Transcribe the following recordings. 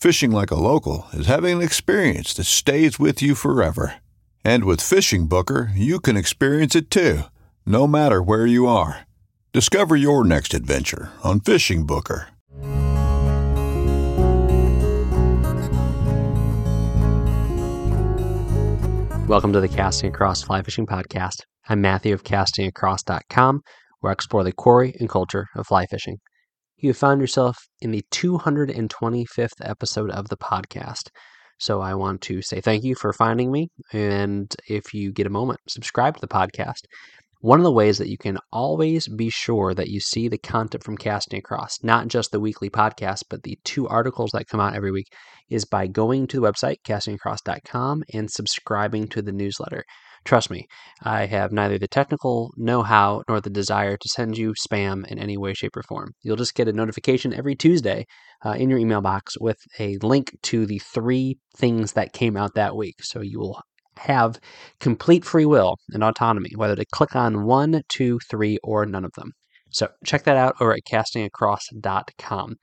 Fishing like a local is having an experience that stays with you forever. And with Fishing Booker, you can experience it too, no matter where you are. Discover your next adventure on Fishing Booker. Welcome to the Casting Across Fly Fishing Podcast. I'm Matthew of castingacross.com, where I explore the quarry and culture of fly fishing. You have found yourself in the 225th episode of the podcast. So I want to say thank you for finding me. And if you get a moment, subscribe to the podcast. One of the ways that you can always be sure that you see the content from Casting Across, not just the weekly podcast, but the two articles that come out every week, is by going to the website, castingacross.com, and subscribing to the newsletter. Trust me, I have neither the technical know how nor the desire to send you spam in any way, shape, or form. You'll just get a notification every Tuesday uh, in your email box with a link to the three things that came out that week. So you will have complete free will and autonomy, whether to click on one, two, three, or none of them. So check that out over at castingacross.com.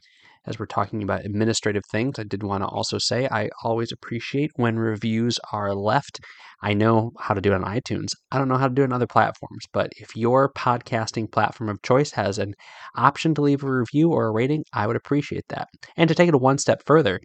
As we're talking about administrative things, I did want to also say I always appreciate when reviews are left. I know how to do it on iTunes. I don't know how to do it on other platforms, but if your podcasting platform of choice has an option to leave a review or a rating, I would appreciate that. And to take it one step further,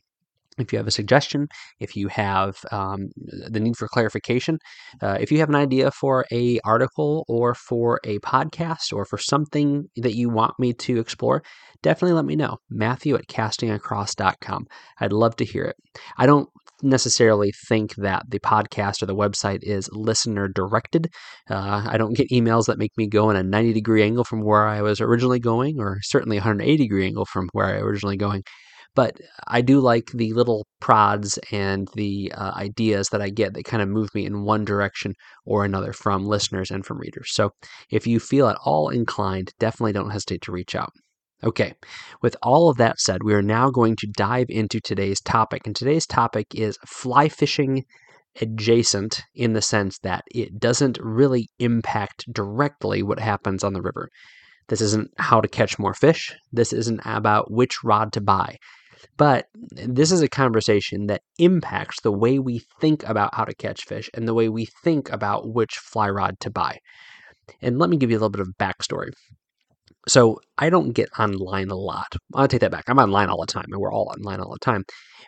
if you have a suggestion, if you have um, the need for clarification, uh, if you have an idea for a article or for a podcast or for something that you want me to explore, definitely let me know. Matthew at castingacross.com. I'd love to hear it. I don't necessarily think that the podcast or the website is listener directed. Uh, I don't get emails that make me go in a 90 degree angle from where I was originally going, or certainly a 180 degree angle from where I originally going. But I do like the little prods and the uh, ideas that I get that kind of move me in one direction or another from listeners and from readers. So if you feel at all inclined, definitely don't hesitate to reach out. Okay, with all of that said, we are now going to dive into today's topic. And today's topic is fly fishing adjacent in the sense that it doesn't really impact directly what happens on the river. This isn't how to catch more fish. This isn't about which rod to buy. But this is a conversation that impacts the way we think about how to catch fish and the way we think about which fly rod to buy. And let me give you a little bit of backstory. So I don't get online a lot. I'll take that back. I'm online all the time, and we're all online all the time.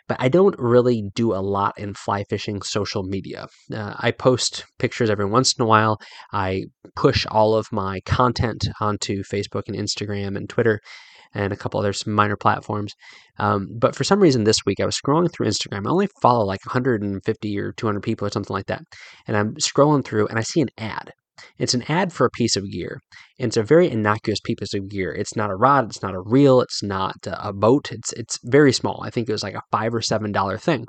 But I don't really do a lot in fly fishing social media. Uh, I post pictures every once in a while. I push all of my content onto Facebook and Instagram and Twitter and a couple other minor platforms. Um, but for some reason this week I was scrolling through Instagram. I only follow like 150 or 200 people or something like that. And I'm scrolling through and I see an ad. It's an ad for a piece of gear. And it's a very innocuous piece of gear. It's not a rod, it's not a reel, it's not a boat. It's it's very small. I think it was like a five or seven dollar thing.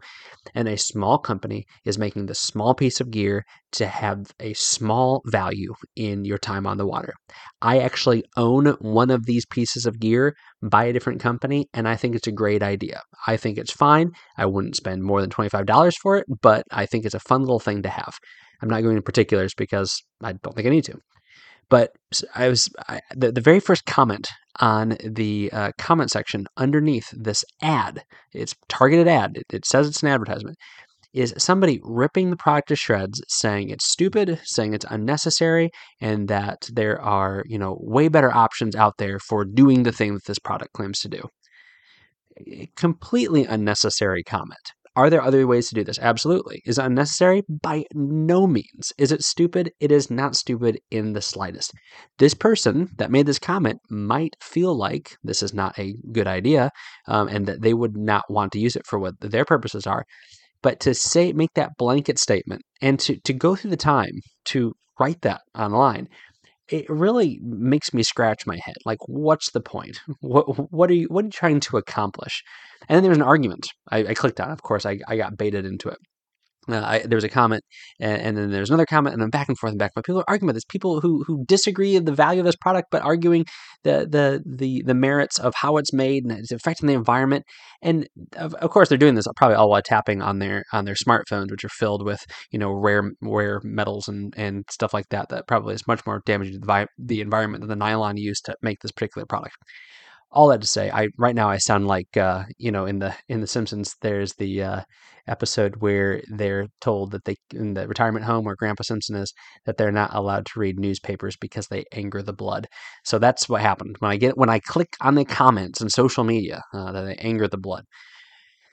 And a small company is making this small piece of gear to have a small value in your time on the water. I actually own one of these pieces of gear by a different company, and I think it's a great idea. I think it's fine. I wouldn't spend more than $25 for it, but I think it's a fun little thing to have. I'm not going into particulars because I don't think I need to. But I was I, the, the very first comment on the uh, comment section underneath this ad, it's targeted ad, it, it says it's an advertisement, is somebody ripping the product to shreds, saying it's stupid, saying it's unnecessary, and that there are, you know, way better options out there for doing the thing that this product claims to do. A completely unnecessary comment. Are there other ways to do this? Absolutely. Is it unnecessary? By no means. Is it stupid? It is not stupid in the slightest. This person that made this comment might feel like this is not a good idea um, and that they would not want to use it for what their purposes are. But to say, make that blanket statement and to, to go through the time to write that online, it really makes me scratch my head. Like, what's the point? What what are you what are you trying to accomplish? And then there's an argument. I, I clicked on. Of course, I, I got baited into it. Uh, I, there was a comment, and, and, then there's another comment, and then back and forth and back But. People are arguing about this. People who who disagree the value of this product, but arguing the the the the merits of how it's made and it's affecting the environment. And of, of course, they're doing this probably all while tapping on their on their smartphones, which are filled with you know rare rare metals and and stuff like that. That probably is much more damaging to the, the environment than the nylon used to make this particular product all that to say, I right now I sound like uh, you know in the in the Simpsons. There's the uh, episode where they're told that they in the retirement home where Grandpa Simpson is that they're not allowed to read newspapers because they anger the blood. So that's what happened when I get when I click on the comments and social media uh, that they anger the blood.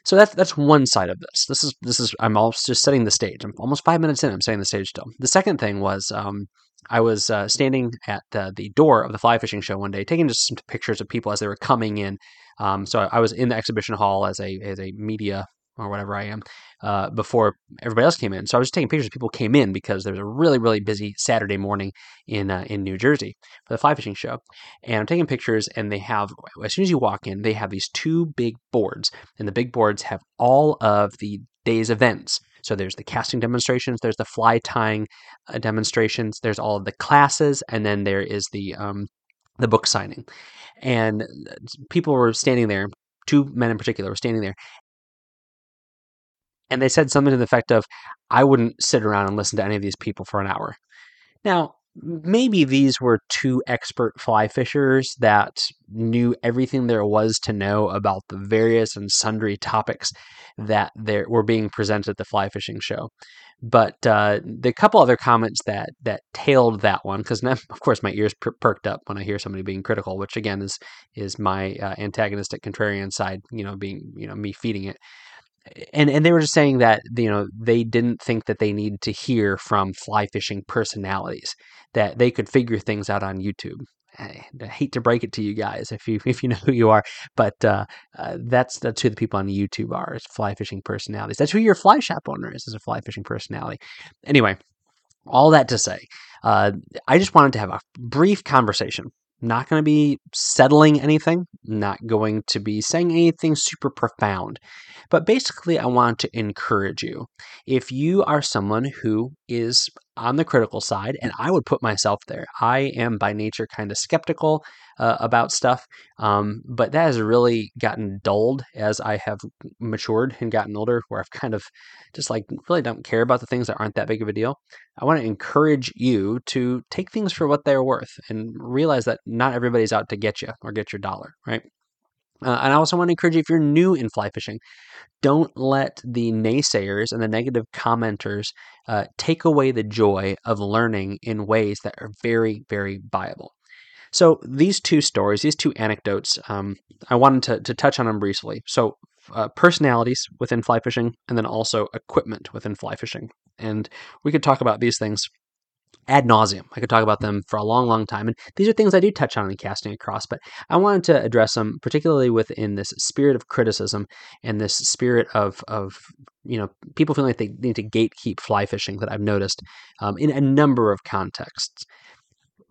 So that's that's one side of this. This is this is I'm almost just setting the stage. I'm almost five minutes in. I'm setting the stage still. The second thing was um, I was uh, standing at uh, the door of the fly fishing show one day, taking just some pictures of people as they were coming in. Um, so I, I was in the exhibition hall as a as a media or whatever I am uh, before everybody else came in. So I was taking pictures of people came in because there was a really really busy Saturday morning in uh, in New Jersey for the fly fishing show, and I'm taking pictures. And they have as soon as you walk in, they have these two big boards, and the big boards have all of the day's events. So there's the casting demonstrations, there's the fly tying uh, demonstrations, there's all of the classes, and then there is the um, the book signing. And uh, people were standing there. Two men in particular were standing there, and they said something to the effect of, I wouldn't sit around and listen to any of these people for an hour. Now, maybe these were two expert fly fishers that knew everything there was to know about the various and sundry topics that there were being presented at the fly fishing show. But uh, the couple other comments that that tailed that one, because of course my ears per- perked up when I hear somebody being critical, which again is is my uh, antagonistic contrarian side, you know, being you know me feeding it and and they were just saying that you know they didn't think that they needed to hear from fly fishing personalities that they could figure things out on YouTube. I, hate to break it to you guys if you if you know who you are, but uh, uh, that's that's who the people on YouTube are is fly fishing personalities. That's who your fly shop owner is is a fly fishing personality. Anyway, all that to say, uh, I just wanted to have a brief conversation not going to be settling anything, not going to be saying anything super profound. But basically, I want to encourage you. If you are someone who is on the critical side, and I would put myself there, I am by nature kind of skeptical uh, about stuff, um, but that has really gotten dulled as I have matured and gotten older, where I've kind of just like really don't care about the things that aren't that big of a deal. I want to encourage you to take things for what they're worth and realize that not everybody's out to get you or get your dollar, right? Uh, and I also want to encourage you if you're new in fly fishing, don't let the naysayers and the negative commenters uh, take away the joy of learning in ways that are very, very viable. So these two stories, these two anecdotes, um, I wanted to, to touch on them briefly. So uh, personalities within fly fishing, and then also equipment within fly fishing. And we could talk about these things ad nauseum. I could talk about them for a long, long time. And these are things I do touch on in casting across, but I wanted to address them particularly within this spirit of criticism and this spirit of, of you know, people feeling like they need to gatekeep fly fishing that I've noticed um, in a number of contexts.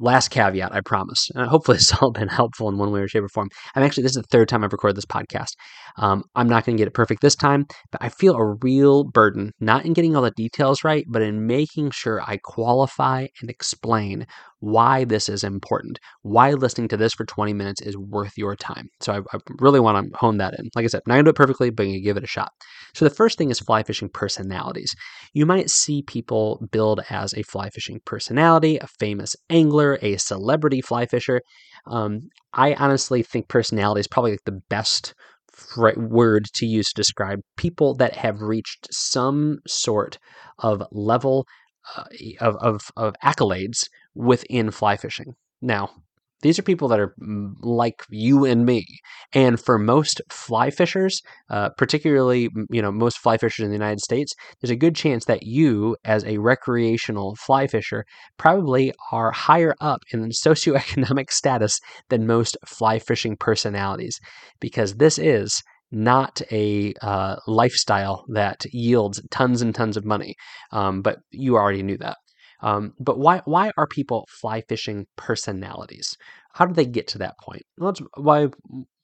Last caveat, I promise. Uh, hopefully, it's all been helpful in one way or shape or form. I'm actually, this is the third time I've recorded this podcast. Um, I'm not going to get it perfect this time, but I feel a real burden, not in getting all the details right, but in making sure I qualify and explain why this is important, why listening to this for 20 minutes is worth your time. So I, I really want to hone that in. Like I said, not going to do it perfectly, but to give it a shot. So the first thing is fly fishing personalities. You might see people build as a fly fishing personality, a famous angler, a celebrity fly fisher. Um, I honestly think personality is probably like the best word to use to describe people that have reached some sort of level uh, of, of, of accolades within fly fishing. Now, these are people that are mm, like you and me. And for most fly fishers, uh, particularly you know most fly fishers in the United States, there's a good chance that you, as a recreational fly fisher, probably are higher up in socioeconomic status than most fly fishing personalities, because this is not a uh, lifestyle that yields tons and tons of money. Um, but you already knew that. Um, but why why are people fly fishing personalities? How do they get to that point? Well, why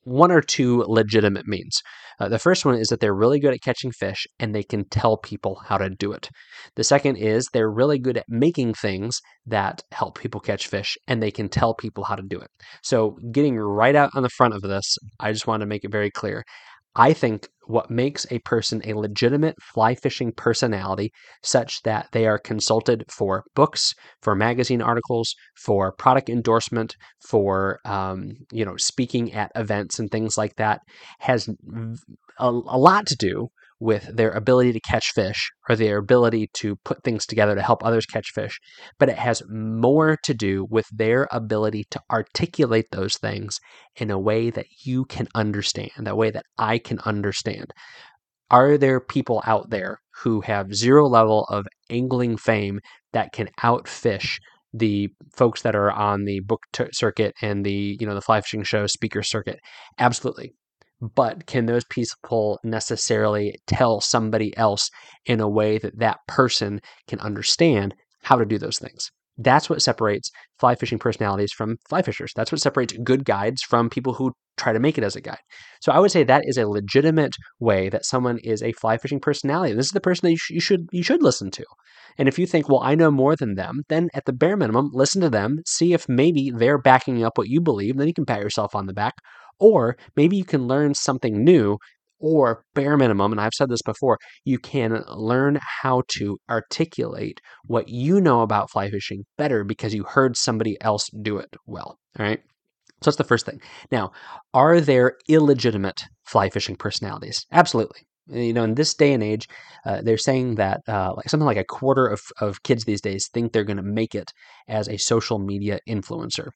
one or two legitimate means. Uh, the first one is that they're really good at catching fish and they can tell people how to do it. The second is they're really good at making things that help people catch fish and they can tell people how to do it. So, getting right out on the front of this, I just want to make it very clear. I think what makes a person a legitimate fly fishing personality such that they are consulted for books, for magazine articles, for product endorsement, for um, you know speaking at events and things like that has a, a lot to do with their ability to catch fish or their ability to put things together to help others catch fish, but it has more to do with their ability to articulate those things in a way that you can understand, a way that I can understand. Are there people out there who have zero level of angling fame that can outfish the folks that are on the book t- circuit and the you know the fly fishing show speaker circuit absolutely but can those people necessarily tell somebody else in a way that that person can understand how to do those things? That's what separates fly fishing personalities from fly fishers. That's what separates good guides from people who try to make it as a guide. So I would say that is a legitimate way that someone is a fly fishing personality. This is the person that you, sh- you should you should listen to. And if you think, well, I know more than them, then at the bare minimum, listen to them, see if maybe they're backing up what you believe. Then you can pat yourself on the back. Or maybe you can learn something new, or bare minimum, and I've said this before, you can learn how to articulate what you know about fly fishing better because you heard somebody else do it well. All right. So that's the first thing. Now, are there illegitimate fly fishing personalities? Absolutely. You know, in this day and age, uh, they're saying that uh, like something like a quarter of, of kids these days think they're going to make it as a social media influencer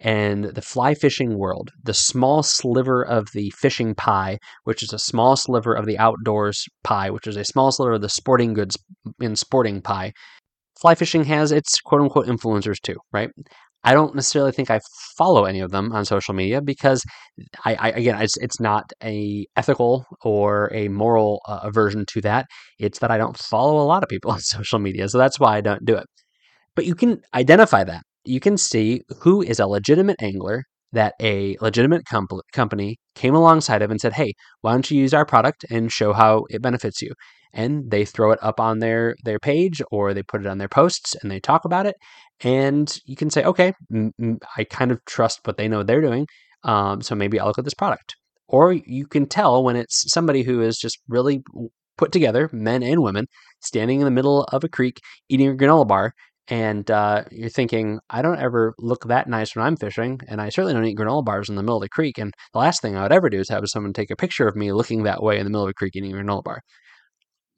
and the fly fishing world, the small sliver of the fishing pie, which is a small sliver of the outdoors pie, which is a small sliver of the sporting goods in sporting pie. Fly fishing has its quote unquote influencers too, right? I don't necessarily think I follow any of them on social media because I, I again, it's, it's not a ethical or a moral uh, aversion to that. It's that I don't follow a lot of people on social media, so that's why I don't do it. But you can identify that you can see who is a legitimate angler that a legitimate comp- company came alongside of and said, "Hey, why don't you use our product and show how it benefits you?" And they throw it up on their their page or they put it on their posts and they talk about it. And you can say, "Okay, I kind of trust what they know they're doing, um, so maybe I'll look at this product." Or you can tell when it's somebody who is just really put together, men and women, standing in the middle of a creek eating a granola bar and uh, you're thinking, I don't ever look that nice when I'm fishing, and I certainly don't eat granola bars in the middle of the creek. And the last thing I would ever do is have someone take a picture of me looking that way in the middle of a creek eating a granola bar.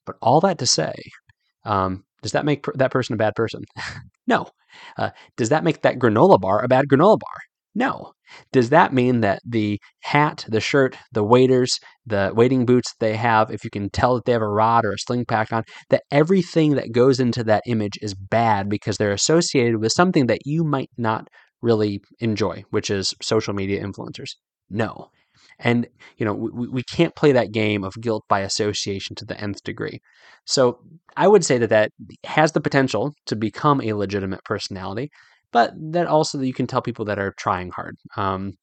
But all that to say, um, does that make that person a bad person? no. Uh, does that make that granola bar a bad granola bar? No. Does that mean that the hat, the shirt, the waders, the wading boots they have, if you can tell that they have a rod or a sling pack on, that everything that goes into that image is bad because they're associated with something that you might not really enjoy, which is social media influencers? No. And, you know, we, we can't play that game of guilt by association to the nth degree. So I would say that that has the potential to become a legitimate personality but that also that you can tell people that are trying hard. Um,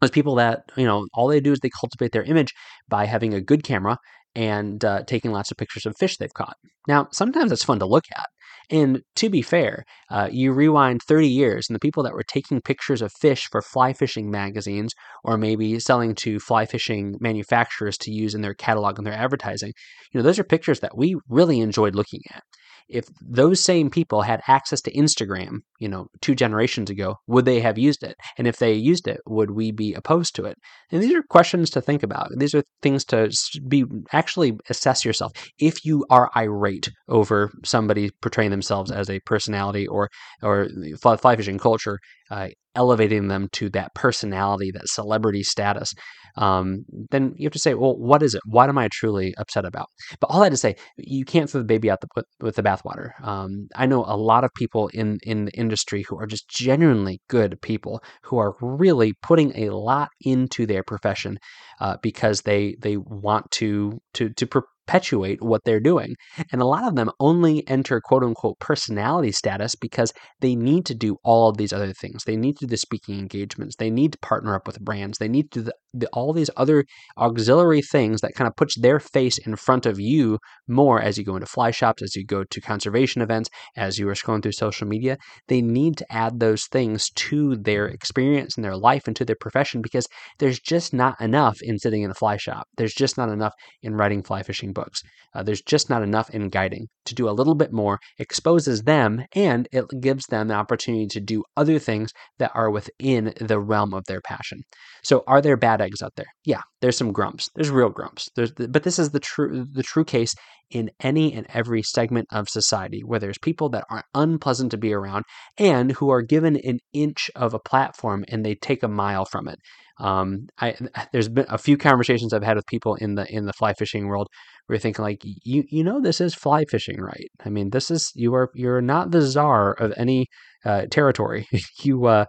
there's people that you know all they do is they cultivate their image by having a good camera and uh, taking lots of pictures of fish they've caught. Now, sometimes it's fun to look at. And to be fair, uh, you rewind 30 years, and the people that were taking pictures of fish for fly fishing magazines or maybe selling to fly fishing manufacturers to use in their catalog and their advertising, you know, those are pictures that we really enjoyed looking at if those same people had access to Instagram, you know, two generations ago, would they have used it? And if they used it, would we be opposed to it? And these are questions to think about. These are things to be actually assess yourself. If you are irate over somebody portraying themselves as a personality or or fly, fishing culture, uh, elevating them to that personality, that celebrity status, um, then you have to say, well, what is it? What am I truly upset about? But all that to say, you can't throw the baby out the, with, the bathwater. Um, I know a lot of people in in the industry who are just genuinely good people who are really putting a lot into their profession uh, because they they want to to to perpetuate what they're doing. And a lot of them only enter quote unquote personality status because they need to do all of these other things. They need to do the speaking engagements. They need to partner up with brands. They need to do the, the, all these other auxiliary things that kind of puts their face in front of you more as you go into fly shops, as you go to conservation events, as you are scrolling through social media. They need to add those things to their experience and their life and to their profession because there's just not enough in sitting in a fly shop. There's just not enough in writing fly fishing books. Uh, there's just not enough in guiding. To do a little bit more exposes them and it gives them the opportunity to do other things that are within the realm of their passion. So, are there bad eggs out there? Yeah, there's some grumps. There's real grumps. There's, but this is the true the true case in any and every segment of society where there's people that are unpleasant to be around and who are given an inch of a platform and they take a mile from it. Um, I, there's been a few conversations I've had with people in the in the fly fishing world where you're thinking like you you know this is fly fishing right I mean this is you are you're not the czar of any uh, territory you uh,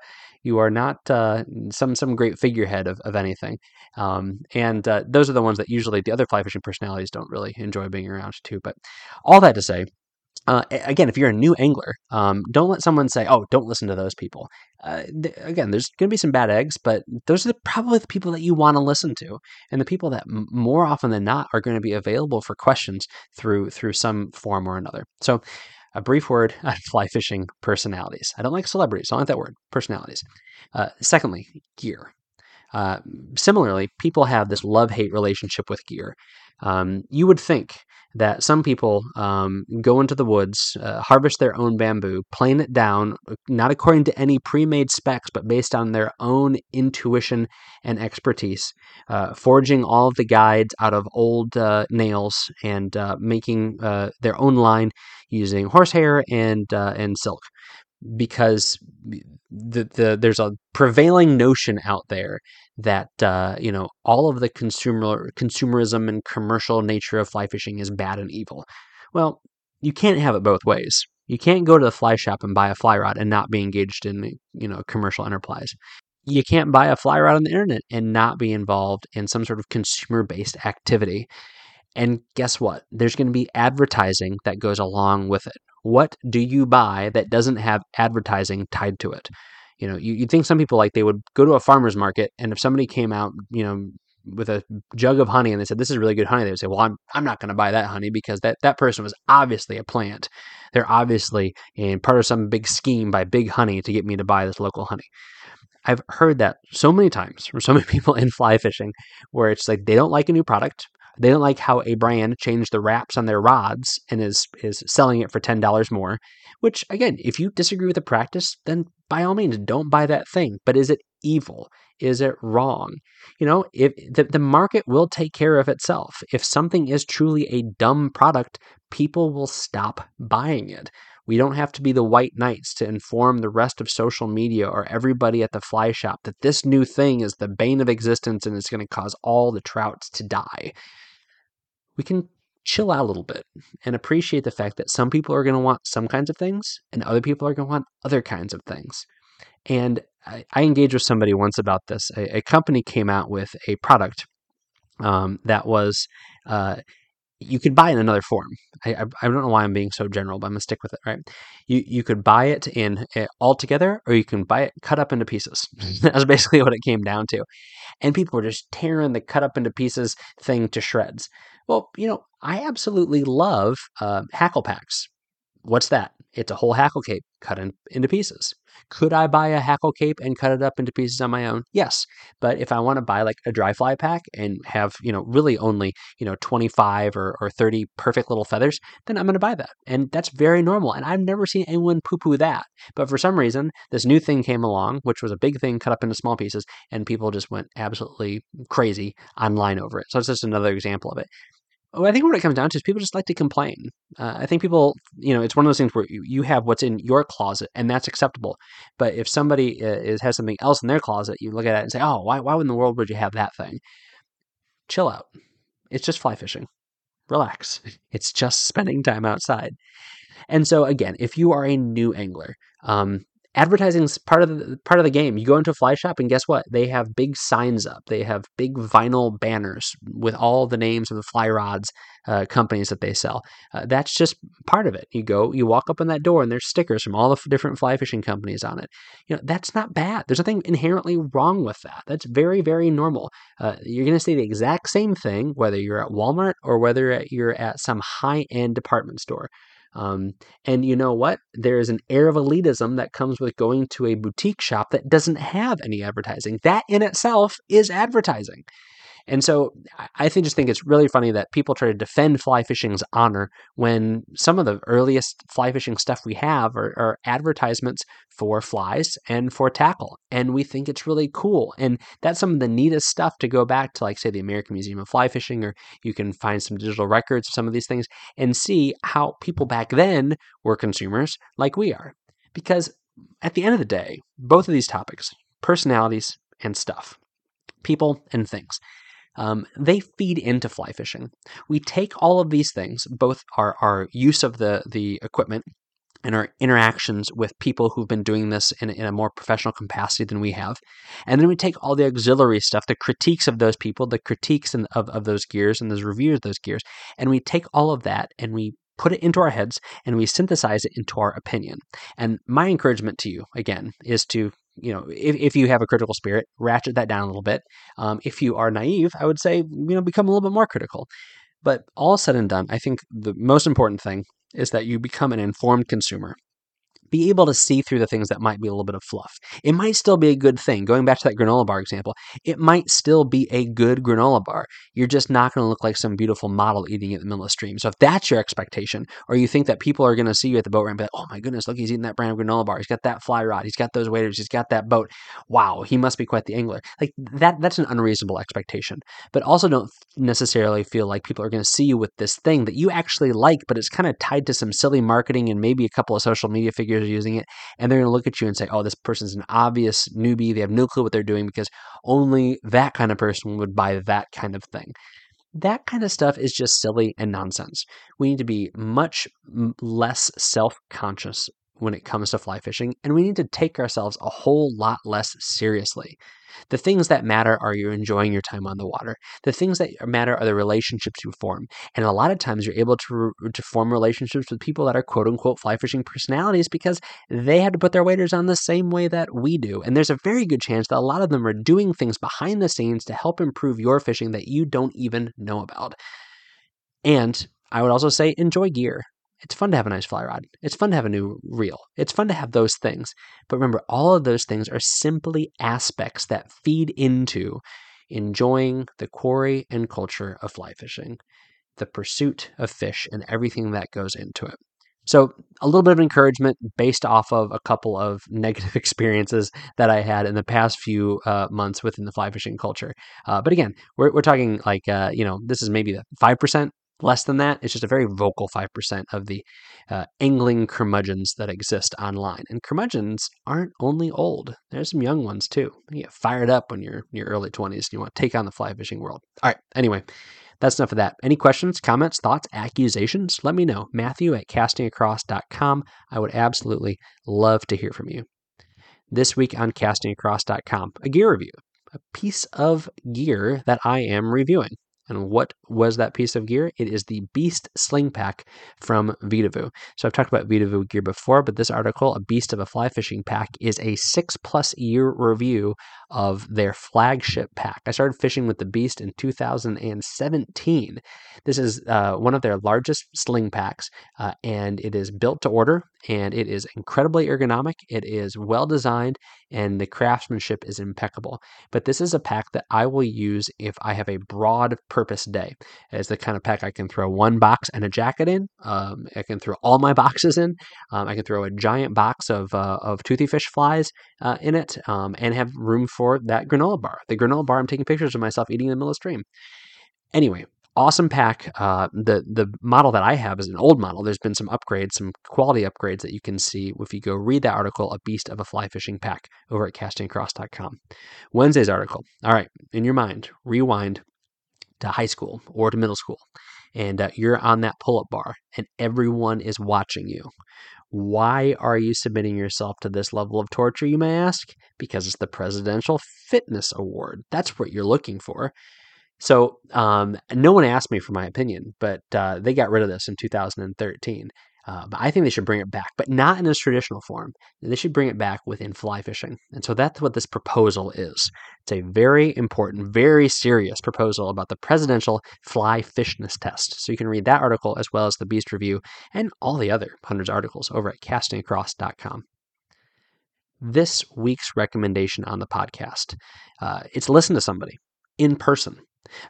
you are not uh, some some great figurehead of, of anything um, and uh, those are the ones that usually the other fly fishing personalities don't really enjoy being around too but all that to say uh, again, if you're a new angler, um, don't let someone say, "Oh, don't listen to those people." Uh, th- again, there's going to be some bad eggs, but those are the, probably the people that you want to listen to, and the people that m- more often than not are going to be available for questions through through some form or another. So, a brief word on fly fishing personalities. I don't like celebrities. I don't like that word. Personalities. Uh, secondly, gear. Uh, similarly, people have this love hate relationship with gear. Um, you would think that some people um, go into the woods, uh, harvest their own bamboo, plane it down, not according to any pre made specs, but based on their own intuition and expertise, uh, forging all of the guides out of old uh, nails and uh, making uh, their own line using horsehair and, uh, and silk. Because the, the, there's a prevailing notion out there that uh, you know all of the consumer consumerism and commercial nature of fly fishing is bad and evil. Well, you can't have it both ways. You can't go to the fly shop and buy a fly rod and not be engaged in you know commercial enterprise. You can't buy a fly rod on the internet and not be involved in some sort of consumer based activity. And guess what? There's going to be advertising that goes along with it. What do you buy that doesn't have advertising tied to it? You know, you, you'd think some people like they would go to a farmer's market and if somebody came out, you know, with a jug of honey and they said this is really good honey they would say well i'm, I'm not going to buy that honey because that, that person was obviously a plant they're obviously in part of some big scheme by big honey to get me to buy this local honey i've heard that so many times from so many people in fly fishing where it's like they don't like a new product they don't like how a brand changed the wraps on their rods and is is selling it for ten dollars more. Which again, if you disagree with the practice, then by all means don't buy that thing. But is it evil? Is it wrong? You know, if the, the market will take care of itself. If something is truly a dumb product, people will stop buying it. We don't have to be the white knights to inform the rest of social media or everybody at the fly shop that this new thing is the bane of existence and it's going to cause all the trouts to die we can chill out a little bit and appreciate the fact that some people are going to want some kinds of things and other people are going to want other kinds of things. And I, I engaged with somebody once about this. A, a company came out with a product um, that was uh, you could buy it in another form. I, I, I don't know why I'm being so general, but I'm gonna stick with it. Right? You you could buy it in uh, all together, or you can buy it cut up into pieces. That's basically what it came down to. And people were just tearing the cut up into pieces thing to shreds. Well, you know, I absolutely love uh, hackle packs. What's that? It's a whole hackle cape cut in, into pieces. Could I buy a hackle cape and cut it up into pieces on my own? Yes. But if I want to buy like a dry fly pack and have, you know, really only, you know, 25 or, or 30 perfect little feathers, then I'm going to buy that. And that's very normal. And I've never seen anyone poo poo that. But for some reason, this new thing came along, which was a big thing cut up into small pieces, and people just went absolutely crazy online over it. So it's just another example of it. Well, I think what it comes down to is people just like to complain. Uh, I think people, you know, it's one of those things where you, you have what's in your closet and that's acceptable. But if somebody uh, is has something else in their closet, you look at it and say, "Oh, why why in the world would you have that thing?" Chill out. It's just fly fishing. Relax. It's just spending time outside. And so again, if you are a new angler, um, advertising is part of the part of the game. You go into a fly shop and guess what? They have big signs up. They have big vinyl banners with all the names of the fly rods uh, companies that they sell. Uh, that's just part of it. You go, you walk up in that door, and there's stickers from all the different fly fishing companies on it. You know that's not bad. There's nothing inherently wrong with that. That's very very normal. Uh, you're going to see the exact same thing whether you're at Walmart or whether you're at some high end department store. Um, and you know what? There is an air of elitism that comes with going to a boutique shop that doesn't have any advertising. That in itself is advertising. And so I think just think it's really funny that people try to defend fly fishing's honor when some of the earliest fly fishing stuff we have are, are, advertisements for flies and for tackle. And we think it's really cool. And that's some of the neatest stuff to go back to, like, say, the American Museum of Fly Fishing, or you can find some digital records of some of these things and see how people back then were consumers like we are. Because at the end of the day, both of these topics, personalities and stuff, people and things, um, they feed into fly fishing. We take all of these things, both our, our use of the, the equipment and our interactions with people who've been doing this in, in a more professional capacity than we have. And then we take all the auxiliary stuff, the critiques of those people, the critiques in, of, of those gears and those reviews of those gears, and we take all of that and we put it into our heads and we synthesize it into our opinion. And my encouragement to you, again, is to you know, if, if you have a critical spirit, ratchet that down a little bit. Um, if you are naive, I would say, you know, become a little bit more critical. But all said and done, I think the most important thing is that you become an informed consumer be able to see through the things that might be a little bit of fluff. It might still be a good thing. Going back to that granola bar example, it might still be a good granola bar. You're just not going to look like some beautiful model eating it in the middle of the stream. So if that's your expectation, or you think that people are going to see you at the boat ramp and be like, oh my goodness, look, he's eating that brand of granola bar. He's got that fly rod. He's got those waders. He's got that boat. Wow, he must be quite the angler. Like that, that's an unreasonable expectation. But also don't necessarily feel like people are going to see you with this thing that you actually like, but it's kind of tied to some silly marketing and maybe a couple of social media figures using it and they're going to look at you and say, oh, this person's an obvious newbie. They have no clue what they're doing because only that kind of person would buy that kind of thing. That kind of stuff is just silly and nonsense. We need to be much less self conscious when it comes to fly fishing, and we need to take ourselves a whole lot less seriously. The things that matter are you enjoying your time on the water. The things that matter are the relationships you form. And a lot of times you're able to, to form relationships with people that are quote unquote fly fishing personalities because they had to put their waders on the same way that we do. And there's a very good chance that a lot of them are doing things behind the scenes to help improve your fishing that you don't even know about. And I would also say enjoy gear. It's fun to have a nice fly rod. It's fun to have a new reel. It's fun to have those things. But remember, all of those things are simply aspects that feed into enjoying the quarry and culture of fly fishing, the pursuit of fish, and everything that goes into it. So, a little bit of encouragement based off of a couple of negative experiences that I had in the past few uh, months within the fly fishing culture. Uh, but again, we're, we're talking like, uh, you know, this is maybe the 5% less than that. It's just a very vocal 5% of the uh, angling curmudgeons that exist online. And curmudgeons aren't only old, there's some young ones too. You get fired up when you're in your early 20s and you want to take on the fly fishing world. All right, anyway. That's enough of that. Any questions, comments, thoughts, accusations? Let me know. Matthew at castingacross.com. I would absolutely love to hear from you. This week on castingacross.com, a gear review, a piece of gear that I am reviewing And what was that piece of gear? It is the Beast Sling Pack from Vedavoo. So I've talked about Vedavoo gear before, but this article, A Beast of a Fly Fishing Pack, is a six plus year review of their flagship pack. I started fishing with the Beast in 2017. This is uh, one of their largest sling packs, uh, and it is built to order, and it is incredibly ergonomic. It is well designed, and the craftsmanship is impeccable. But this is a pack that I will use if I have a broad purpose day. It's the kind of pack I can throw one box and a jacket in. Um, I can throw all my boxes in. Um, I can throw a giant box of uh, of toothy fish flies uh, in it, um, and have room for that granola bar. The granola bar, I'm taking pictures of myself eating in the middle of the stream. Anyway, awesome pack. Uh, the the model that I have is an old model. There's been some upgrades, some quality upgrades that you can see if you go read that article, "A Beast of a Fly Fishing Pack," over at castingacross.com. Wednesday's article. All right, in your mind, rewind to high school or to middle school, and uh, you're on that pull-up bar, and everyone is watching you. Why are you submitting yourself to this level of torture, you may ask? Because it's the Presidential Fitness Award. That's what you're looking for. So, um, no one asked me for my opinion, but uh, they got rid of this in 2013. Uh, but I think they should bring it back, but not in its traditional form. They should bring it back within fly fishing. And so that's what this proposal is. It's a very important, very serious proposal about the presidential fly fishness test. So you can read that article as well as the Beast Review and all the other hundreds of articles over at castingacross.com. This week's recommendation on the podcast, uh, it's listen to somebody in person.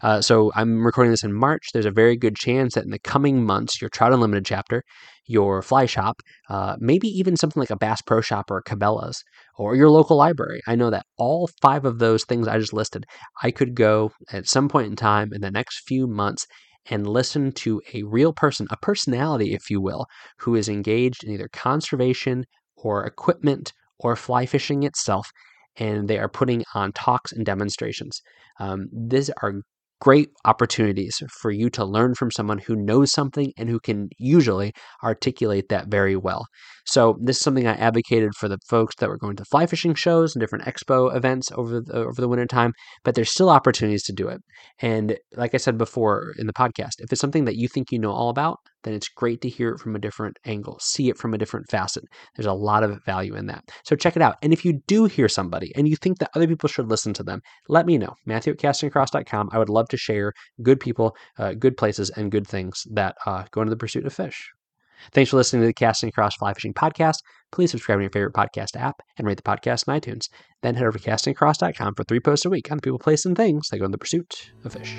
Uh, so I'm recording this in March. There's a very good chance that in the coming months, your Trout Unlimited chapter, your fly shop, uh, maybe even something like a Bass Pro Shop or a Cabela's or your local library. I know that all five of those things I just listed, I could go at some point in time in the next few months and listen to a real person, a personality, if you will, who is engaged in either conservation or equipment or fly fishing itself and they are putting on talks and demonstrations. Um, these are great opportunities for you to learn from someone who knows something and who can usually articulate that very well. So this is something I advocated for the folks that were going to fly fishing shows and different expo events over the, over the winter time, but there's still opportunities to do it. And like I said before in the podcast, if it's something that you think you know all about, then it's great to hear it from a different angle, see it from a different facet. There's a lot of value in that. So check it out. And if you do hear somebody and you think that other people should listen to them, let me know. Matthew at castingacross.com. I would love to share good people, uh, good places, and good things that uh, go into the pursuit of fish. Thanks for listening to the Casting Across Fly Fishing Podcast. Please subscribe to your favorite podcast app and rate the podcast in iTunes. Then head over to castingacross.com for three posts a week on the people, places, and things that go in the pursuit of fish.